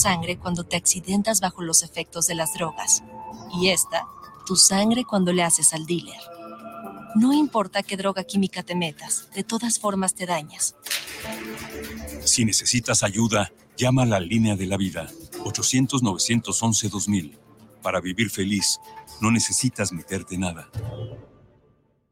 sangre cuando te accidentas bajo los efectos de las drogas. Y esta, tu sangre cuando le haces al dealer. No importa qué droga química te metas, de todas formas te dañas. Si necesitas ayuda, llama a la línea de la vida, 800-911-2000. Para vivir feliz, no necesitas meterte nada.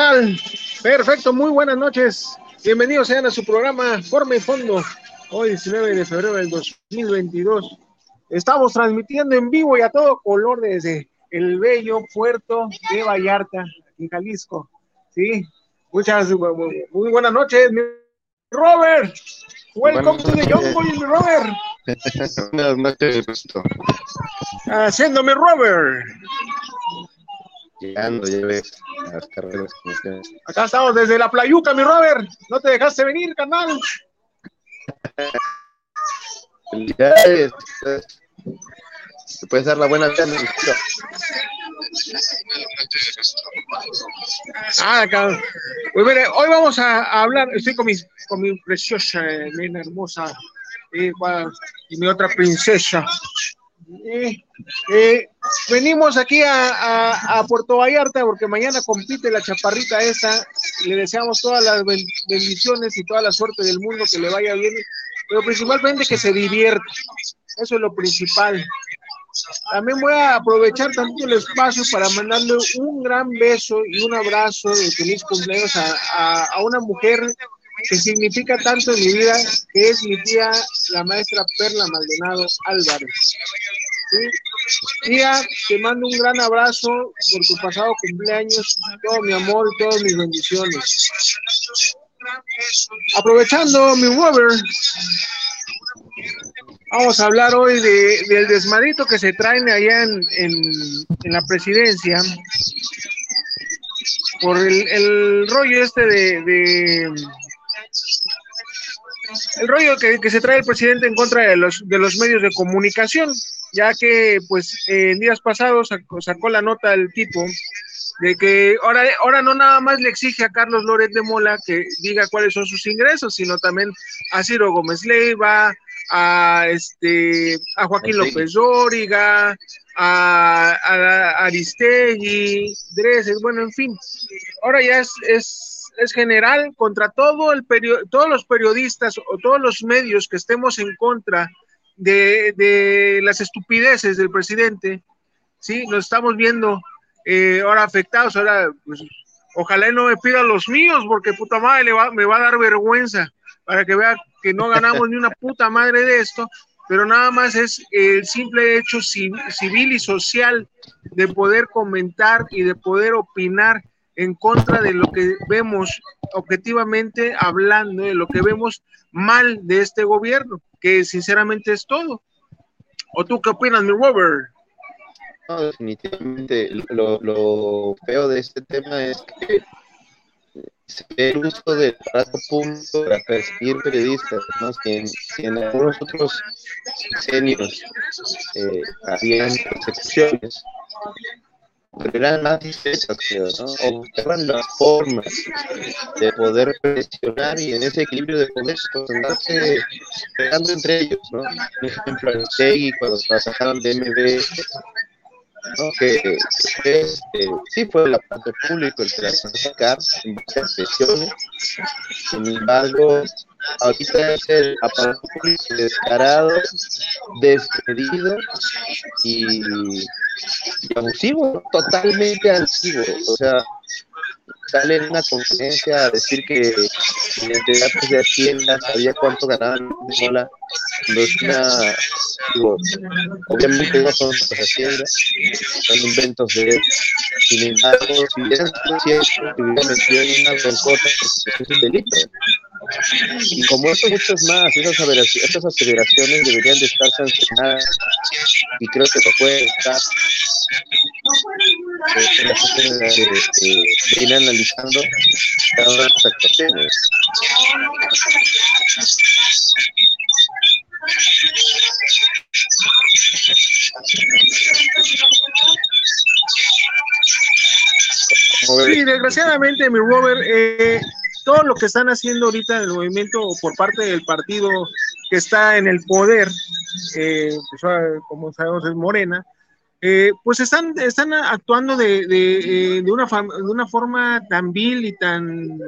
tal? Perfecto, muy buenas noches. Bienvenidos sean a su programa Forma y Fondo. Hoy 19 de febrero del 2022. Estamos transmitiendo en vivo y a todo color desde el bello puerto de Vallarta, en Jalisco. Sí, muchas, muy buenas noches, mi Robert. Welcome to the jungle, mi Robert. buenas noches, Haciéndome Robert. Llegando, ya ves, las carreras. Acá estamos desde la playuca, mi Robert. No te dejaste venir, canal. Felicidades. Te puedes dar la buena vida. Ah, acá. Pues mire, hoy vamos a, hablar, estoy con mi, con mi preciosa, nena hermosa, y, y mi otra princesa. Eh, venimos aquí a, Puerto Vallarta porque mañana compite la chaparrita esa. Le deseamos todas las bendiciones y toda la suerte del mundo, que le vaya bien, pero principalmente que se divierta. Eso es lo principal. También voy a aprovechar también el espacio para mandarle un gran beso y un abrazo de feliz cumpleaños a una mujer que significa tanto en mi vida, que es mi tía, la maestra Perla Maldonado Álvarez. Tía, te mando un gran abrazo por tu pasado cumpleaños, todo mi amor y todas mis bendiciones. Aprovechando mi Weber, vamos a hablar hoy de, del desmadito que se traen allá en, en, la presidencia por el, el rollo este de el rollo que, se trae el presidente en contra de los, de los medios de comunicación, ya que pues en días pasados sacó, la nota el tipo de que ahora, ahora no nada más le exige a Carlos Loret de Mola que diga cuáles son sus ingresos, sino también a Ciro Gómez Leiva, a este a Joaquín López Dóriga, a, a, Aristegui, Dresser, bueno, en fin. Ahora ya es, es es general contra todo el todos los periodistas o todos los medios que estemos en contra de, las estupideces del presidente, ¿sí? Nos estamos viendo eh, ahora afectados, ahora, pues, ojalá no me pida los míos, porque puta madre le va, me va a dar vergüenza para que vea que no ganamos ni una puta madre de esto, pero nada más es el simple hecho civil y social de poder comentar y de poder opinar en contra de lo que vemos objetivamente hablando, de lo que vemos mal de este gobierno, que sinceramente es todo. ¿O tú qué opinas, mi Robert? No, definitivamente lo, lo feo de este tema es que el uso del aparato público para perseguir periodistas, ¿no? si, en, algunos otros senios eh, habían persecuciones, pero eran más discretas, ¿no? O buscaban las formas de poder presionar y en ese equilibrio de poder andarse pegando entre ellos, ¿no? Por ejemplo, en Segui, cuando la sacaron de MB, ¿no? que, este, sí fue el aparato público el que la sacar en muchas presiones, sin embargo, ahorita es el aparato descarado, despedido y abusivo, totalmente abusivo. O sea, sale en una conferencia a decir que mediante datos de Hacienda sabía cuánto ganaban cuando es una, digo, obviamente no son cosas haciendas, son inventos de. Sin embargo, si es cierto, si hubiera metido en una broncota, pues es un delito. Y como estos muchos más, esas, estas aseveraciones deberían de estar sancionadas y creo que lo puede estar. Eh, eh, ir analizando cada una. Sí, desgraciadamente, mi Robert, eh, todo lo que están haciendo ahorita en el movimiento por parte del partido que está en el poder, eh, pues, ah, como sabemos es Morena, eh, pues están, actuando de, de, de, una, de una forma tan vil y tan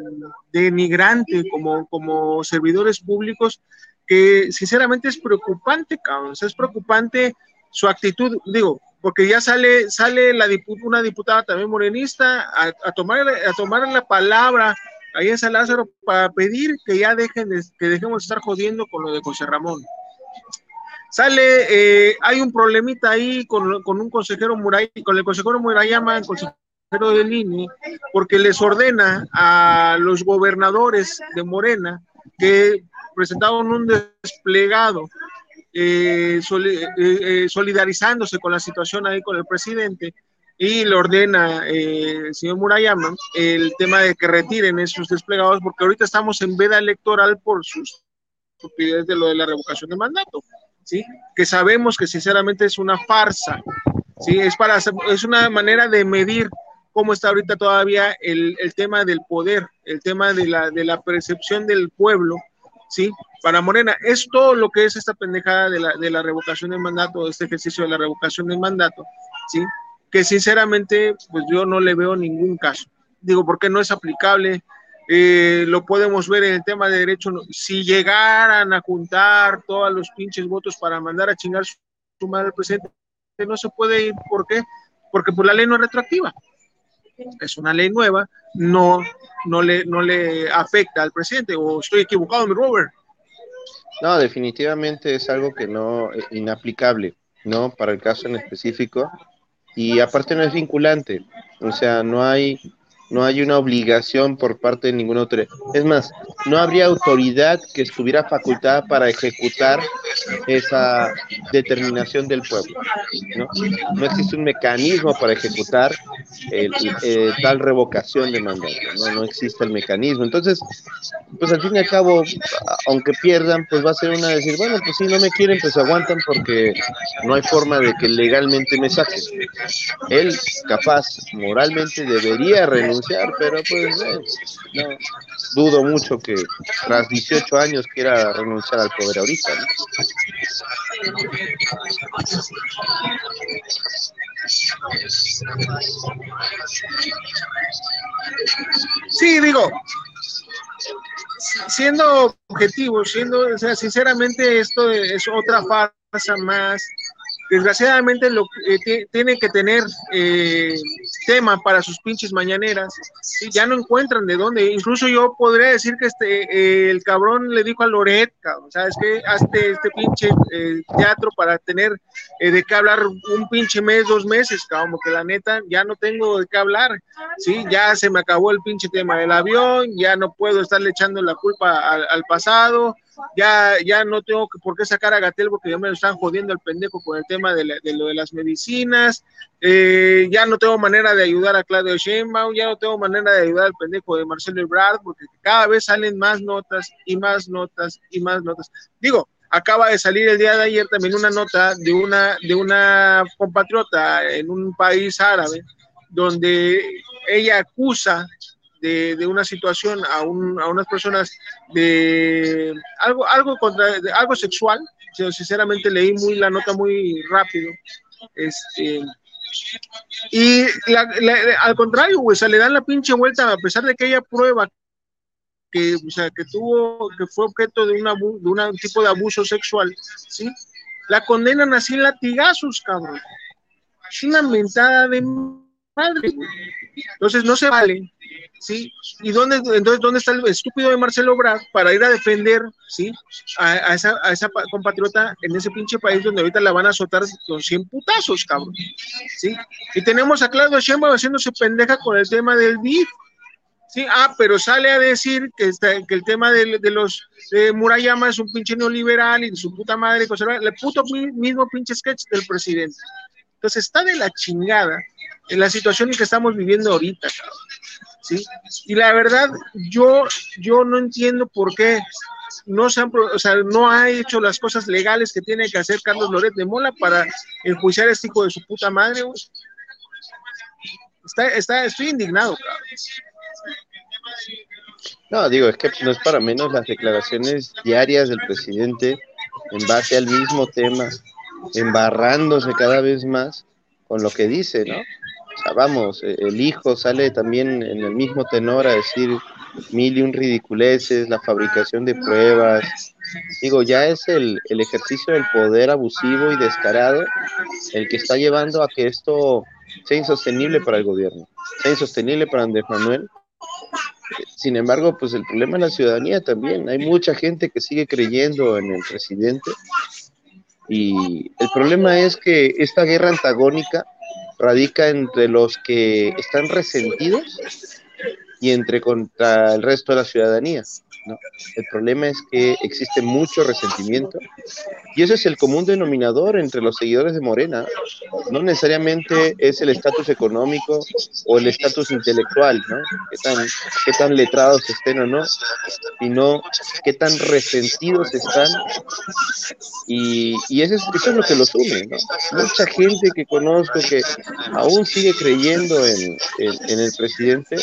denigrante como, como servidores públicos que sinceramente es preocupante, cabrón. es preocupante su actitud, digo, porque ya sale, sale la una diputada también morenista a, tomar, a tomar la palabra ahí en San Lázaro para pedir que ya dejen de, que dejemos de estar jodiendo con lo de José Ramón. Sale, eh, hay un problemita ahí con, con un consejero Muray, con el consejero Murayama, el consejero del INE, porque les ordena a los gobernadores de Morena que presentaron un desplegado eh, eh, eh, solidarizándose con la situación ahí con el presidente y le ordena el señor Murayama el tema de que retiren esos desplegados porque ahorita estamos en veda electoral por sus estupidez de lo de la revocación de mandato, ¿sí? Que sabemos que sinceramente es una farsa, ¿sí? Es para es una manera de medir cómo está ahorita todavía el, el tema del poder, el tema de la, de la percepción del pueblo ¿sí? Para Morena, es todo lo que es esta pendejada de la, de la revocación del mandato, este ejercicio de la revocación del mandato, ¿sí? Que sinceramente, pues yo no le veo ningún caso. Digo, porque no es aplicable, eh, lo podemos ver en el tema de derecho, si llegaran a juntar todos los pinches votos para mandar a chingar su madre al presidente, no se puede ir, ¿por qué? Porque pues la ley no es retroactiva, es una ley nueva, no, no, le, no le afecta al presidente, o estoy equivocado, mi Robert. No, definitivamente es algo que no, eh, inaplicable, ¿no? Para el caso en específico, y aparte no es vinculante, o sea, no hay, no hay una obligación por parte de ningún otro. Es más, no habría autoridad que estuviera facultada para ejecutar esa determinación del pueblo. No, no existe un mecanismo para ejecutar eh, tal revocación de mandato, ¿no? no existe el mecanismo. Entonces, pues al fin y al cabo, aunque pierdan, pues va a ser una de decir, bueno, pues si no me quieren, pues aguantan porque no hay forma de que legalmente me saquen. Él, capaz, moralmente debería renunciar, pero pues no, dudo mucho que tras 18 años quiera renunciar al poder ahorita. Sí, digo, siendo objetivo, siendo, o sea, sinceramente esto es otra farsa más. Desgraciadamente lo eh, tiene que tener eh, tema para sus pinches mañaneras, y ya no encuentran de dónde, incluso yo podría decir que este eh, el cabrón le dijo a Loret, cabrón, sabes que hazte este pinche teatro para tener de qué hablar un pinche mes, dos meses, cabrón, que la neta ya no tengo de qué hablar, sí, ya se me acabó el pinche tema del avión, ya no puedo estarle echando la culpa al pasado, ya, ya no tengo por qué sacar a Gatel porque ya me lo están jodiendo el pendejo con el tema de, lo de las medicinas, eh, ya no tengo manera de ayudar a Claudio Sheinbaum, ya no tengo manera de ayudar al pendejo de Marcelo Ebrard porque cada vez salen más notas y más notas y más notas. Digo, acaba de salir el día de ayer también una nota de una, de una compatriota en un país árabe donde ella acusa de, una situación a, un, a, unas personas de algo, algo, contra, algo sexual. Sinceramente leí muy la nota muy rápido. Este, y al contrario, güey, le dan la pinche vuelta a pesar de que ella prueba que, o sea, que tuvo, que fue objeto de, una, de un tipo de abuso sexual, ¿sí? La condenan así latigazos, cabrón. Es una mentada de madre, Entonces no se vale ¿sí? ¿Y dónde, entonces, dónde está el estúpido de Marcelo Brad para ir a defender, ¿sí? A, esa, a esa compatriota en ese pinche país donde ahorita la van a azotar con 100 putazos, cabrón, ¿sí? Y tenemos a Claudio Sheinbaum haciéndose pendeja con el tema del BIF, Sí, ah, pero sale a decir que, que el tema de, los Murayama es un pinche neoliberal y su puta madre el puto mismo pinche sketch del presidente. Entonces está de la chingada en la situación en que estamos viviendo ahorita. ¿sí? Y la verdad, yo, yo no entiendo por qué no se han, o sea, no ha hecho las cosas legales que tiene que hacer Carlos Loret de Mola para enjuiciar a este hijo de su puta madre, Está, está, estoy indignado. No, digo, es que no es para menos las declaraciones diarias del presidente en base al mismo tema, embarrándose cada vez más con lo que dice, ¿no? O sea, vamos, e, el hijo sale también en el mismo tenor a decir mil y un ridiculeces, la fabricación de pruebas. Digo, ya es el, el ejercicio del poder abusivo y descarado el que está llevando a que esto sea insostenible para el gobierno, sea insostenible para Andrés Manuel sin embargo, pues el problema es la ciudadanía también. Hay mucha gente que sigue creyendo en el presidente y el problema es que esta guerra antagónica radica entre los que están resentidos y entre contra el resto de la ciudadanía. El problema es que existe mucho resentimiento y ese es el común denominador entre los seguidores de Morena. No necesariamente es el estatus económico o el estatus intelectual, ¿no? Qué tan, qué tan letrados estén o no, sino qué tan resentidos están y, y eso, es, eso es lo que los une, ¿no? Mucha gente que conozco que aún sigue creyendo en, en el presidente,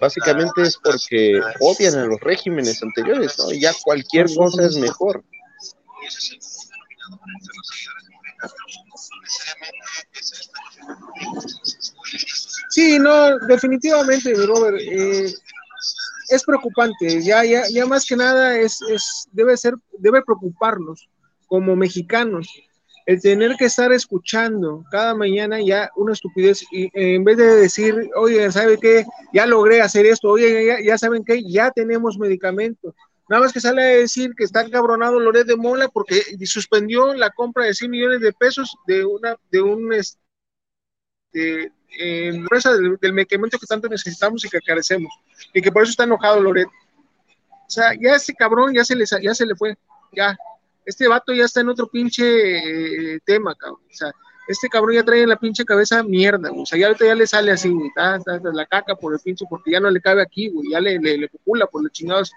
básicamente es porque odian a los regímenes anteriores, ¿no? Ya cualquier cosa es mejor. Sí, no, definitivamente, Robert, eh, es preocupante, ya, ya, ya más que nada es, es, debe ser, debe preocuparnos como mexicanos el tener que estar escuchando cada mañana ya una estupidez y en vez de decir, oye, ¿sabe qué? Ya logré hacer esto, oye, ya, saben qué, ya tenemos medicamentos. Nada más que sale a decir que está cabronado Loret de Mola porque suspendió la compra de 100 millones de pesos de una, de un, este, empresa del, del, medicamento que tanto necesitamos y que carecemos. Y que por eso está enojado Loret. O sea, ya ese cabrón ya se le, ya se le fue, ya, este vato ya está en otro pinche eh, tema, cabrón. O sea, este cabrón ya trae en la pinche cabeza mierda, güey. O sea, ya ahorita ya le sale así, güey, la caca por el pinche, porque ya no le cabe aquí, güey. Ya le, le, popula por los chingados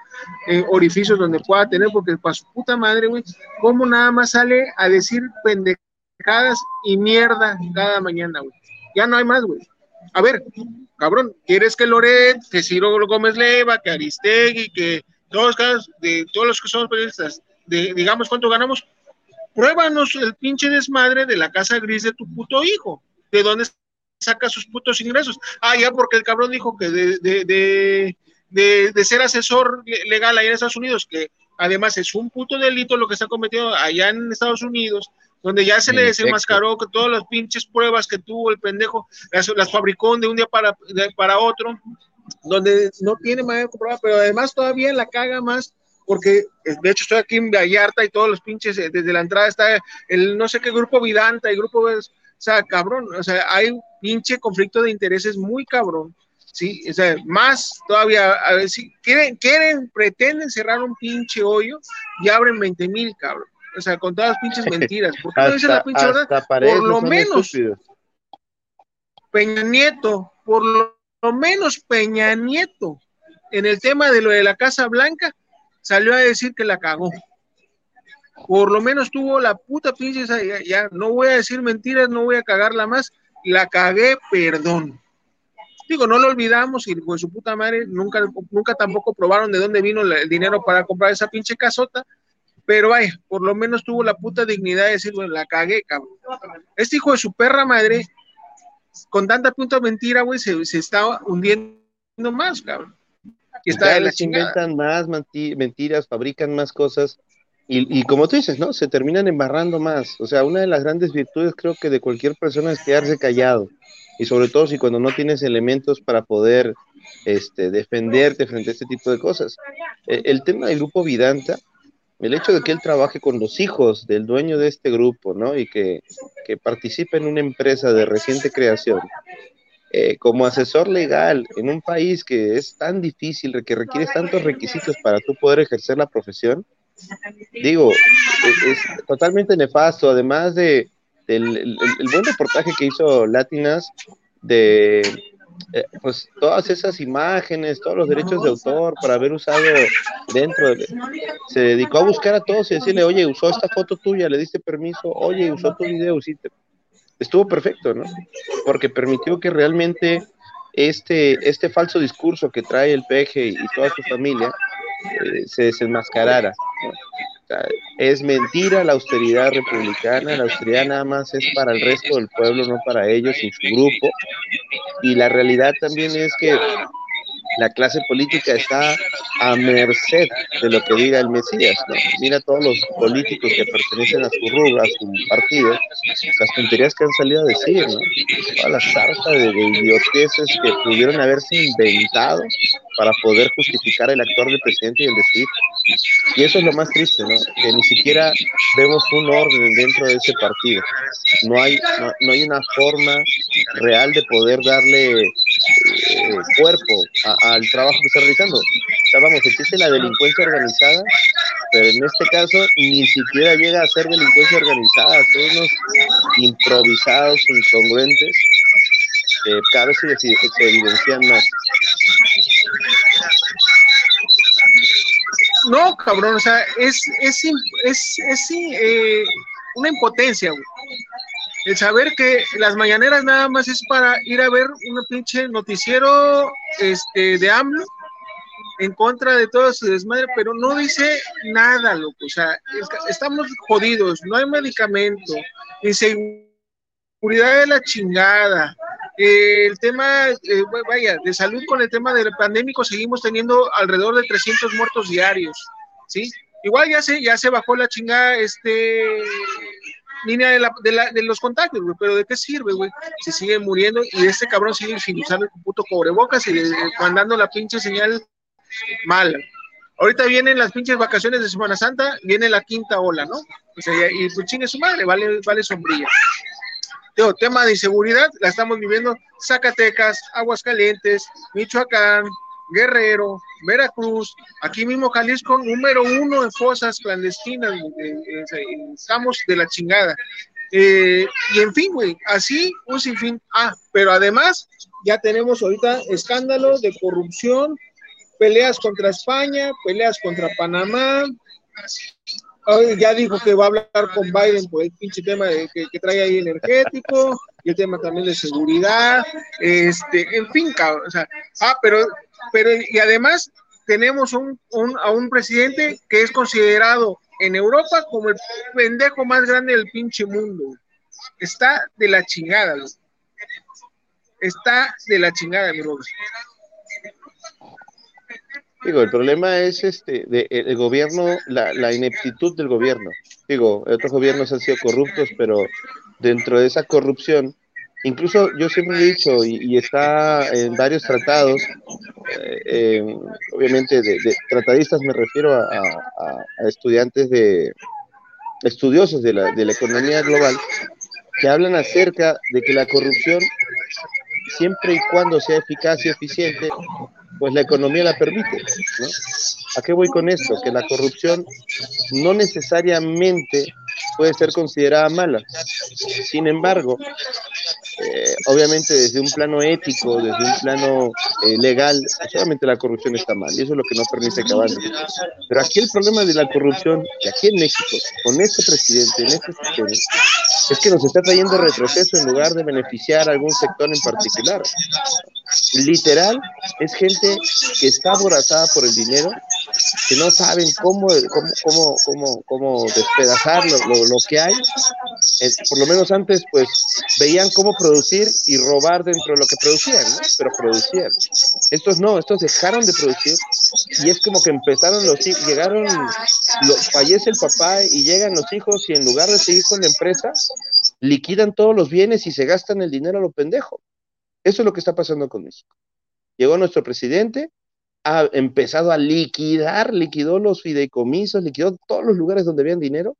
eh, orificios donde pueda tener, porque para su puta madre, güey, ¿cómo nada más sale a decir pendejadas y mierda cada mañana, güey? Ya no hay más, güey. A ver, cabrón, ¿quieres que Loret, que Ciro Gómez Leiva, que Aristegui, que todos, de todos los que somos periodistas, de, digamos, cuánto ganamos, pruébanos el pinche desmadre de la casa gris de tu puto hijo. ¿De dónde saca sus putos ingresos? Ah, ya porque el cabrón dijo que de, de, de, de ser asesor legal allá en Estados Unidos, que además es un puto delito lo que está cometiendo allá en Estados Unidos, donde ya se le desenmascaró que todas las pinches pruebas que tuvo el pendejo las, las fabricó de un día para, para otro, donde no tiene manera de comprobar, pero además todavía la caga más porque eh, de hecho estoy aquí en Vallarta y todos los pinches, eh, desde la entrada está el no sé qué grupo Vidanta y grupo, o sea, cabrón, o sea, hay un pinche conflicto de intereses muy cabrón, ¿sí? O sea, más todavía, a ver si quieren, quieren, pretenden cerrar un pinche hoyo y abren 20 mil, cabrón. O sea, con todas las pinches mentiras. ¿Por qué no dicen la pinche verdad? Por lo menos, Peña Nieto, por lo menos Peña Nieto, en el tema de lo de la Casa Blanca, salió a decir que la cagó. Por lo menos tuvo la puta pinche, ya, no voy a decir mentiras, no voy a cagarla más, la cagué, perdón. Digo, no lo olvidamos y con su puta madre nunca, nunca tampoco probaron de dónde vino el dinero para comprar esa pinche casota, pero vaya, por lo menos tuvo la puta dignidad de decir, bueno, la cagué, cabrón. Este hijo de su perra madre, con tanta puta mentira, güey, se, se está hundiendo más, cabrón y está les inventan más mentiras, fabrican más cosas y, y, como tú dices, ¿no? Se terminan embarrando más. O sea, una de las grandes virtudes creo que de cualquier persona es quedarse callado y sobre todo si cuando no tienes elementos para poder este, defenderte frente a este tipo de cosas. E, el, tema del grupo Vidanta, el hecho de que él trabaje con los hijos del dueño de este grupo, ¿no? Y que, que participe en una empresa de reciente creación, eh, como asesor legal en un país que es tan difícil, que requiere tantos requisitos para tú poder ejercer la profesión, digo, es, totalmente nefasto, además de del el, buen reportaje que hizo Latinas de eh, pues todas esas imágenes, todos los derechos de autor para haber usado dentro, de, se dedicó a buscar a todos y decirle, oye, usó esta foto tuya, le diste permiso, oye, usó tu video, sí, estuvo perfecto, ¿no? Porque permitió que realmente este, este falso discurso que trae el peje y, toda su familia eh, se desenmascarara. es mentira la austeridad republicana, la austeridad nada más es para el resto del pueblo, no para ellos y su grupo. Y la realidad también es que la clase política está a merced de lo que diga el Mesías. Mira todos los políticos que pertenecen a su rubro, a su partido, las tonterías que han salido a decir, ¿no? toda la sarta de, idioteces que pudieron haberse inventado para poder justificar el actuar del presidente y el decir. Y eso es lo más triste, ¿no? Que ni siquiera vemos un orden dentro de ese partido. No hay, no hay una forma real de poder darle eh, cuerpo al trabajo que está realizando. O sea, vamos, existe la delincuencia organizada, pero en este caso ni siquiera llega a ser delincuencia organizada, son unos improvisados, incongruentes, que cada vez se, evidencian más. No, cabrón, o sea, es, es, es, es eh, una impotencia, el saber que las mañaneras nada más es para ir a ver un pinche noticiero este, de AMLO en contra de todo su desmadre, pero no dice nada, loco. O sea, estamos jodidos, no hay medicamento, inseguridad de la chingada. el tema, eh, vaya, de salud con el tema del pandémico, seguimos teniendo alrededor de 300 muertos diarios, ¿sí? Igual ya se, ya se bajó la chingada, este, línea de, la, de, la, de los contagios, güey, pero ¿de qué sirve, güey? Si siguen muriendo y este cabrón sigue sin usar el puto cobrebocas y mandando la pinche señal mala. Ahorita vienen las pinches vacaciones de Semana Santa, viene la quinta ola, ¿no? O sea, y pues chingue su madre, vale, vale sombrilla. Teo, tema de inseguridad, la estamos viviendo Zacatecas, Aguascalientes, Michoacán, Guerrero, Veracruz, aquí mismo Jalisco, número uno en fosas clandestinas, estamos de la chingada. Eh, y en fin, güey, así un sinfín. Ah, pero además ya tenemos ahorita escándalos de corrupción, peleas contra España, peleas contra Panamá. ya dijo que va a hablar con Biden por el pinche tema que, que, trae ahí energético, y el tema también de seguridad, este, en fin, cabrón, ah, pero pero y además tenemos un, a un presidente que es considerado en Europa como el pendejo más grande del pinche mundo. Está de la chingada, Está de la chingada, mi Digo, el problema es este de, el gobierno, la ineptitud del gobierno. Digo, otros gobiernos han sido corruptos, pero dentro de esa corrupción Incluso yo siempre he dicho, y, está en varios tratados, eh, obviamente de, tratadistas me refiero a, estudiantes de estudiosos de la, economía global, que hablan acerca de que la corrupción, siempre y cuando sea eficaz y eficiente, pues la economía la permite. ¿A qué voy con esto? Que la corrupción no necesariamente puede ser considerada mala. Sin embargo, eh, obviamente desde un plano ético, desde un plano eh, legal, solamente la corrupción está mal y eso es lo que no permite que avance. Pero aquí el problema de la corrupción, aquí en México, con este presidente, en este sistema, es que nos está trayendo retroceso en lugar de beneficiar a algún sector en particular. Literal, es gente que está aborazada por el dinero, que no saben cómo, cómo, cómo, cómo, despedazar lo, lo, que hay. Eh, por lo menos antes, pues, veían cómo producir y robar dentro de lo que producían. Pero producían. Estos no, estos dejaron de producir y es como que empezaron los llegaron, fallece el papá y llegan los hijos y en lugar de seguir con la empresa, liquidan todos los bienes y se gastan el dinero a lo pendejo. Eso es lo que está pasando con México. Llegó nuestro presidente, ha empezado a liquidar, liquidó los fideicomisos, liquidó todos los lugares donde habían dinero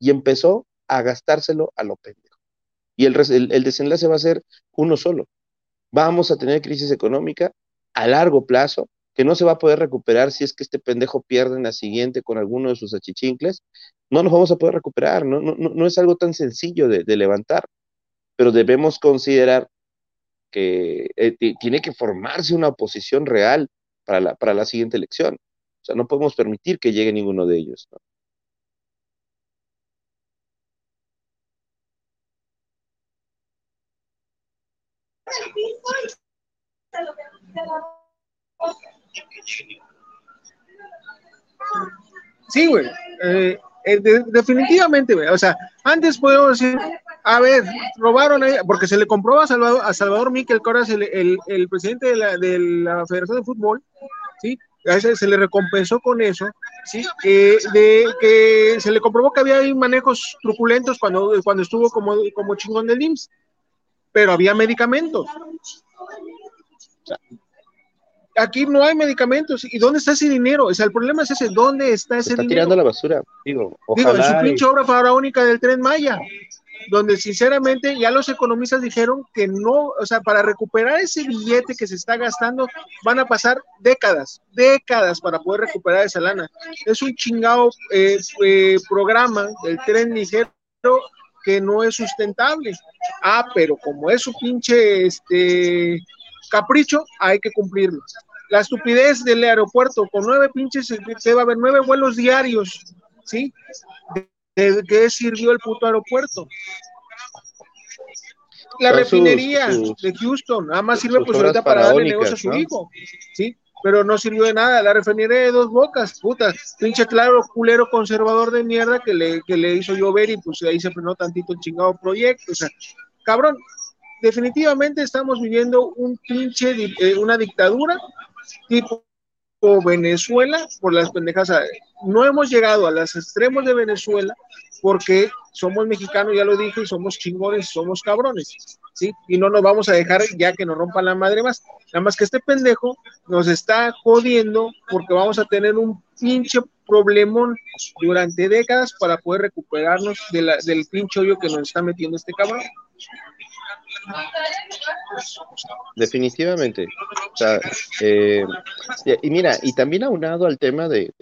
y empezó a gastárselo a lo pendejo. Y el, desenlace va a ser uno solo. Vamos a tener crisis económica a largo plazo, que no se va a poder recuperar si es que este pendejo pierde en la siguiente con alguno de sus achichincles, no nos vamos a poder recuperar, no es algo tan sencillo de, levantar, pero debemos considerar que eh, tiene que formarse una oposición real para la, para la siguiente elección. O sea, no podemos permitir que llegue ninguno de ellos. Sí, güey. Eh, eh, definitivamente, güey. O sea, antes podemos decir, a ver, robaron, porque se le compró a Salvador, a Salvador Miquel Coras, el, el, presidente de la, de la, Federación de Fútbol, ¿sí? Se, se le recompensó con eso, ¿sí? de, que se le comprobó que había manejos truculentos cuando, cuando estuvo como, como chingón del IMSS, pero había medicamentos. O sea, aquí no hay medicamentos. ¿Y dónde está ese dinero? O sea, el problema es ese, ¿dónde está ese está dinero? tirando la basura, digo. Digo, en su pinche obra faraónica del Tren Maya, donde sinceramente ya los economistas dijeron que no, o sea, para recuperar ese billete que se está gastando van a pasar décadas, décadas para poder recuperar esa lana. Es un chingado eh, eh, programa del tren ligero que no es sustentable. Ah, pero como es su pinche este capricho, hay que cumplirlo la estupidez del aeropuerto, con nueve pinches, va a haber nueve vuelos diarios, ¿sí? ¿De, qué sirvió el puto aeropuerto? La refinería de Houston, nada más sirve pues ahorita para darle negocio a su hijo, ¿sí? Pero no sirvió de nada, la refinería de dos bocas, puta, pinche claro, culero conservador de mierda que le, que le hizo llover y pues ahí se frenó tantito el chingado proyecto, o sea, cabrón, definitivamente estamos viviendo un pinche, eh, una dictadura tipo Venezuela por las pendejas. No hemos llegado a los extremos de Venezuela porque somos mexicanos, ya lo dije, y somos chingones, somos cabrones, ¿sí? Y no nos vamos a dejar ya que nos rompan la madre más. Nada más que este pendejo nos está jodiendo porque vamos a tener un pinche problemón durante décadas para poder recuperarnos del pinche hoyo que nos está metiendo este cabrón. Definitivamente. Eh, y mira, y también aunado al tema de,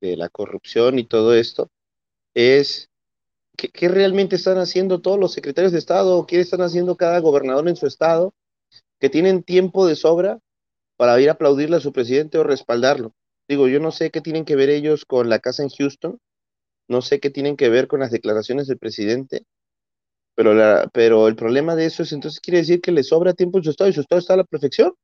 la corrupción y todo esto, es ¿qué, realmente están haciendo todos los secretarios de Estado? ¿Qué están haciendo cada gobernador en su estado? Que tienen tiempo de sobra para ir a aplaudirle a su presidente o respaldarlo. Digo, yo no sé qué tienen que ver ellos con la casa en Houston, no sé qué tienen que ver con las declaraciones del presidente, pero, la, pero el problema de eso es entonces quiere decir que le sobra tiempo en su estado y su estado está a la perfección.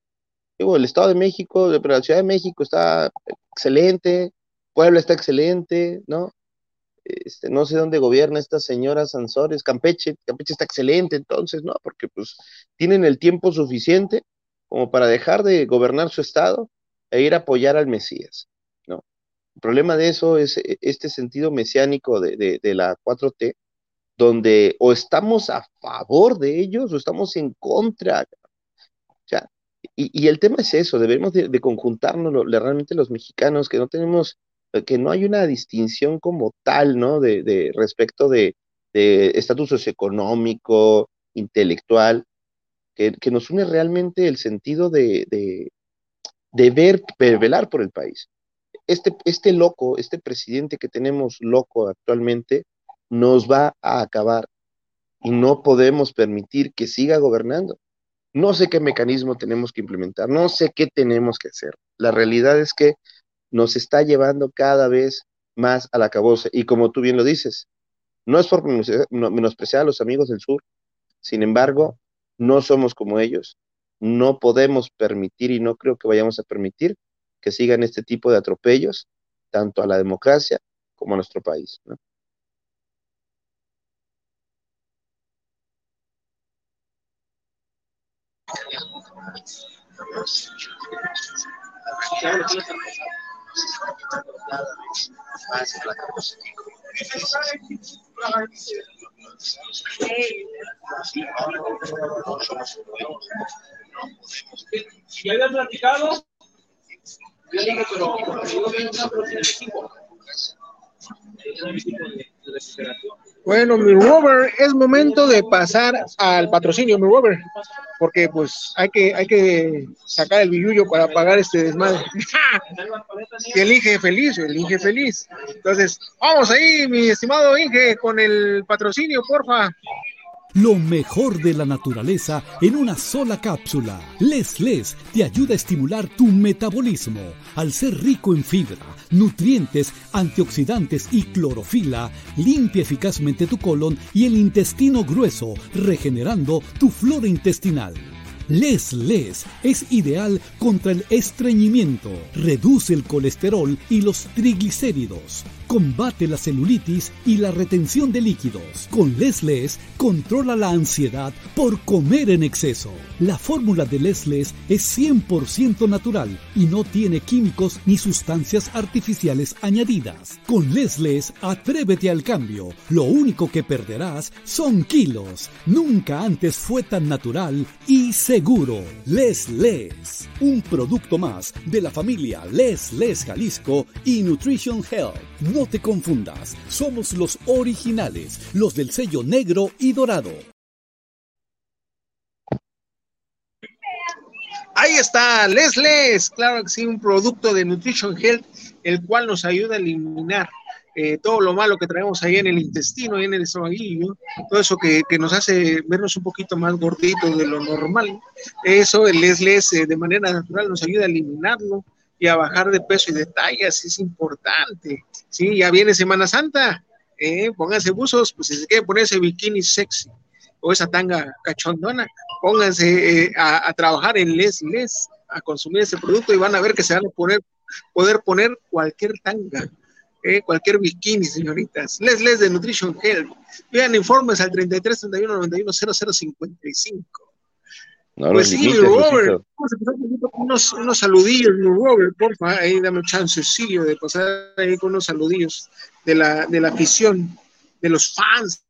Digo, el Estado de México, la Ciudad de México está excelente, Puebla está excelente, ¿no? Este, no sé dónde gobierna esta señora Sansores, Campeche, Campeche está excelente entonces, ¿no? Porque pues tienen el tiempo suficiente como para dejar de gobernar su estado e ir a apoyar al Mesías, ¿no? El problema de eso es e, este sentido mesiánico de, de, de la 4T, donde o estamos a favor de ellos o estamos en contra. Ya. Y, el tema es eso, debemos de, conjuntarnos realmente los mexicanos, que no tenemos, que no hay una distinción como tal, ¿no? De, respecto de estatus socioeconómico, intelectual, que, nos une realmente el sentido de, de, ver, velar por el país. Este, este loco, este presidente que tenemos loco actualmente, nos va a acabar y no podemos permitir que siga gobernando. No sé qué mecanismo tenemos que implementar, no sé qué tenemos que hacer. La realidad es que nos está llevando cada vez más a la caboce. Y como tú bien lo dices, no es por menospreciar a los amigos del sur, sin embargo, no somos como ellos. No podemos permitir y no creo que vayamos a permitir que sigan este tipo de atropellos, tanto a la democracia como a nuestro país. ¿no? Ya había platicado. Yo digo, pero yo no veo un equipo. Es un equipo de recuperación. Bueno, mi Robert, es momento de pasar al patrocinio, mi Robert, porque pues hay que, hay que sacar el billullo para pagar este desmadre. el Inge feliz, el Inge feliz. Entonces, vamos ahí, mi estimado Inge, con el patrocinio, porfa. Lo mejor de la naturaleza en una sola cápsula. Les Les te ayuda a estimular tu metabolismo. Al ser rico en fibra, nutrientes, antioxidantes y clorofila, limpia eficazmente tu colon y el intestino grueso, regenerando tu flora intestinal. Les Les es ideal contra el estreñimiento, reduce el colesterol y los triglicéridos Combate la celulitis y la retención de líquidos. Con Les controla la ansiedad por comer en exceso. La fórmula de Les es 100% natural y no tiene químicos ni sustancias artificiales añadidas. Con Les atrévete al cambio. Lo único que perderás son kilos. Nunca antes fue tan natural y seguro. Les un producto más de la familia Les Jalisco y Nutrition Health. No te confundas, somos los originales, los del sello negro y dorado. Ahí está, Les Les, claro que sí, un producto de Nutrition Health, el cual nos ayuda a eliminar eh, todo lo malo que traemos ahí en el intestino, en el estomaguillo, todo eso que, nos hace vernos un poquito más gorditos de lo normal. Eso, el Les Les, eh, de manera natural, nos ayuda a eliminarlo y a bajar de peso y de tallas, es importante. Sí, ya viene Semana Santa, eh, pónganse buzos, pues si se quiere poner ese bikini sexy o esa tanga cachondona, pónganse eh, a, trabajar en Les Les, a consumir ese producto y van a ver que se van a poner, poder poner cualquier tanga. Eh, cualquier bikini, señoritas. Les Les de Nutrition Health. Vean informes al 33 31 91 0055 pues sí, Robert, unos, unos saludillos, Robert, porfa, ahí dame chancecillo de pasar ahí con unos saludillos de la, de la afición, de los fans,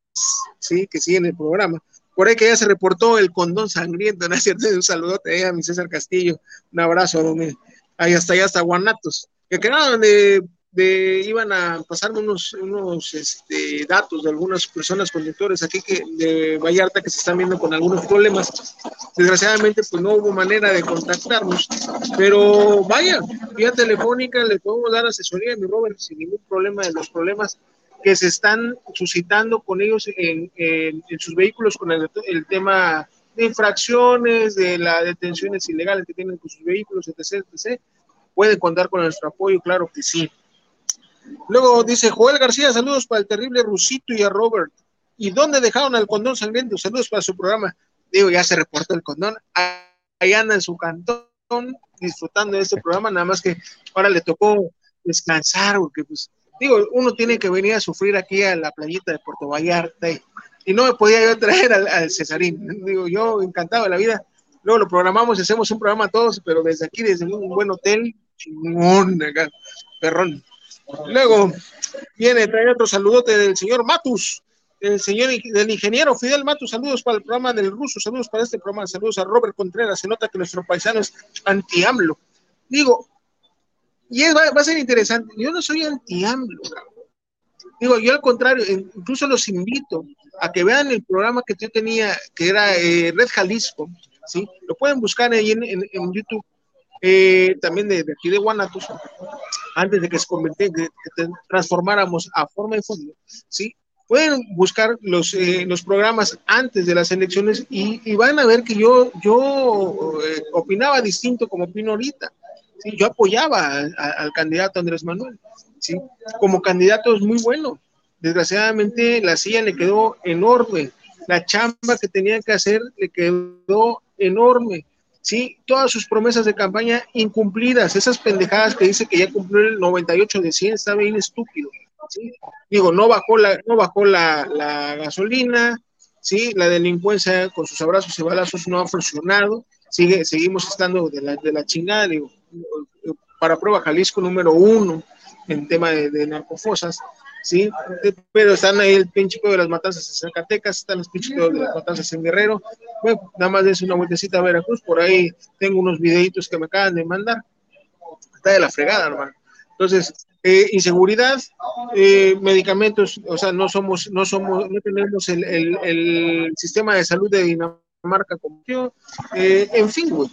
sí, que siguen el programa. Por ahí que ya se reportó el condón sangriento, ¿no es cierto? Un saludote a mi César Castillo, un abrazo, ahí hasta allá, hasta Guanatos, que quedaron de iban a pasarme unos, unos este, datos de algunas personas conductores aquí que, de Vallarta que se están viendo con algunos problemas. Desgraciadamente, pues no hubo manera de contactarnos, pero vaya, vía telefónica le podemos dar asesoría a mi Robert sin ningún problema de los problemas que se están suscitando con ellos en, en, sus vehículos con el, el tema de infracciones, de las detenciones ilegales que tienen con sus vehículos, etc., etc. Pueden contar con nuestro apoyo, claro que sí. Luego dice Joel García, saludos para el terrible Rusito y a Robert. ¿Y dónde dejaron al condón sangriento? Saludos para su programa. Digo, ya se reportó el condón. Ahí anda en su cantón disfrutando de este programa, nada más que ahora le tocó descansar, porque pues, digo, uno tiene que venir a sufrir aquí a la playita de Puerto Vallarta y, no me podía yo traer al, Cesarín. Digo, yo encantado de la vida. Luego lo programamos y hacemos un programa todos, pero desde aquí, desde un buen hotel, chingón, acá, perrón. Luego viene, trae otro saludote del señor Matus, el señor del ingeniero Fidel Matus, saludos para el programa del ruso, saludos para este programa, saludos a Robert Contreras, se nota que nuestro paisano es anti-AMLO. Digo, y va, a ser interesante, yo no soy anti-AMLO, digo, yo al contrario, incluso los invito a que vean el programa que yo tenía, que era eh, Red Jalisco, ¿sí? Lo pueden buscar ahí en, en YouTube eh, también de, aquí de Guanatos, antes de que se convirtiera, que, transformáramos a forma de fondo, ¿sí? Pueden buscar los, eh, los programas antes de las elecciones y, van a ver que yo, yo eh, opinaba distinto como opino ahorita. Yo apoyaba al candidato Andrés Manuel. ¿sí? Como candidato es muy bueno. Desgraciadamente la silla le quedó enorme. La chamba que tenía que hacer le quedó enorme ¿sí? Todas sus promesas de campaña incumplidas, esas pendejadas que dice que ya cumplió el 98 de 100, está bien estúpido. Digo, no bajó la, no bajó la, gasolina, ¿sí? La delincuencia con sus abrazos y balazos no ha funcionado, sigue, seguimos estando de la, de la chingada, digo, para prueba Jalisco número uno en tema de, narcofosas, ¿sí? Pero están ahí el pinche de las matanzas en Zacatecas, están los pinches de las matanzas en Guerrero. Bueno, nada más es una vueltecita a Veracruz, por ahí tengo unos videitos que me acaban de mandar. Está de la fregada, hermano. Entonces, eh, inseguridad, eh, medicamentos, o sea, no somos, no somos, no tenemos el, el, el sistema de salud de Dinamarca como yo, eh, en fin, güey.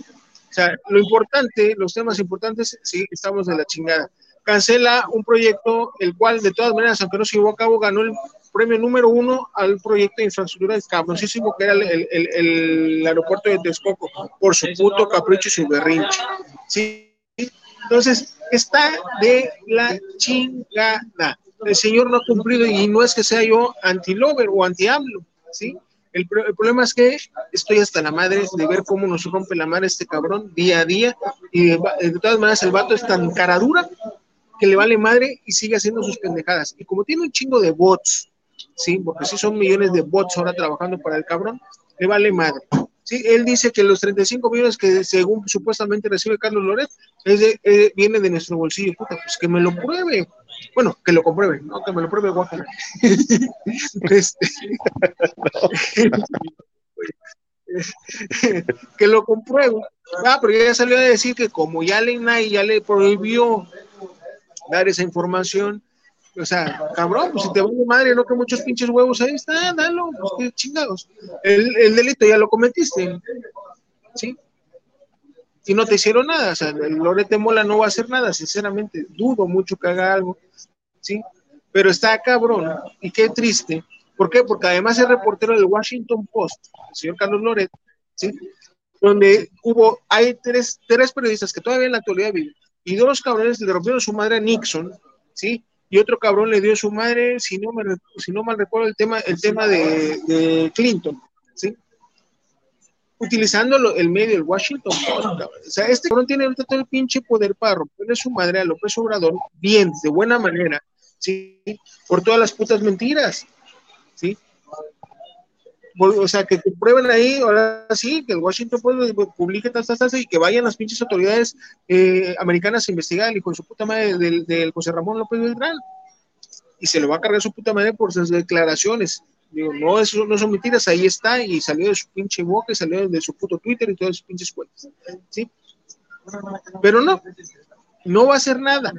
O sea, lo importante, los temas importantes, sí, estamos de la chingada. Cancela un proyecto, el cual, de todas maneras, aunque no se llevó a cabo, ganó el premio número uno al proyecto de infraestructura cabroncísimo que era el, el, el, aeropuerto de Texcoco, por su puto capricho y su berrinche. ¿sí? Entonces, está de la chingada. El señor no ha cumplido y no es que sea yo anti-lover o anti-AMLO, ¿sí? El, problema es que estoy hasta la madre de ver cómo nos rompe la madre este cabrón día a día y de, de todas maneras el vato es tan cara dura que le vale madre y sigue haciendo sus pendejadas. Y como tiene un chingo de bots, ¿sí? Porque sí son millones de bots ahora trabajando para el cabrón, le vale madre. Sí, él dice que los 35 millones que según supuestamente recibe Carlos Loret es de, eh, viene de nuestro bolsillo. Puta, pues que me lo pruebe. Bueno, que lo compruebe, no que me lo pruebe, guácala. este, que lo compruebe. Ah, pero ya salió a decir que como ya le, ya le prohibió dar esa información, o sea, cabrón, pues si te vale madre, no que muchos pinches huevos ahí está, dalo, pues qué chingados. El, el delito ya lo cometiste, ¿sí? Y no te hicieron nada, o sea, el Lorete Mola no va a hacer nada, sinceramente, dudo mucho que haga algo, ¿sí? Pero está cabrón, y qué triste. ¿Por qué? Porque además es reportero del Washington Post, el señor Carlos Loret, ¿sí? Donde hubo, hay tres, tres periodistas que todavía en la actualidad viven, y dos cabrones le rompieron su madre a Nixon, ¿sí? y otro cabrón le dio su madre, si no, me, si no mal recuerdo, el tema, el tema de, de Clinton, ¿sí? Utilizando el medio, el Washington Post. O sea, este cabrón tiene ahorita todo el pinche poder para romperle su madre a López Obrador, bien, de buena manera, ¿sí? Por todas las putas mentiras, ¿sí? o sea, que, prueben ahí, ahora sí, que el Washington Post publique tal, tal, y que vayan las pinches autoridades eh, americanas a investigar al hijo de su puta madre del, del, José Ramón López Beltrán. Y se lo va a cargar su puta madre por sus declaraciones. Digo, no, eso no son mentiras, ahí está, y salió de su pinche boca, y salió de su puto Twitter y todas sus pinches cuentas. ¿Sí? Pero no, no va a hacer nada.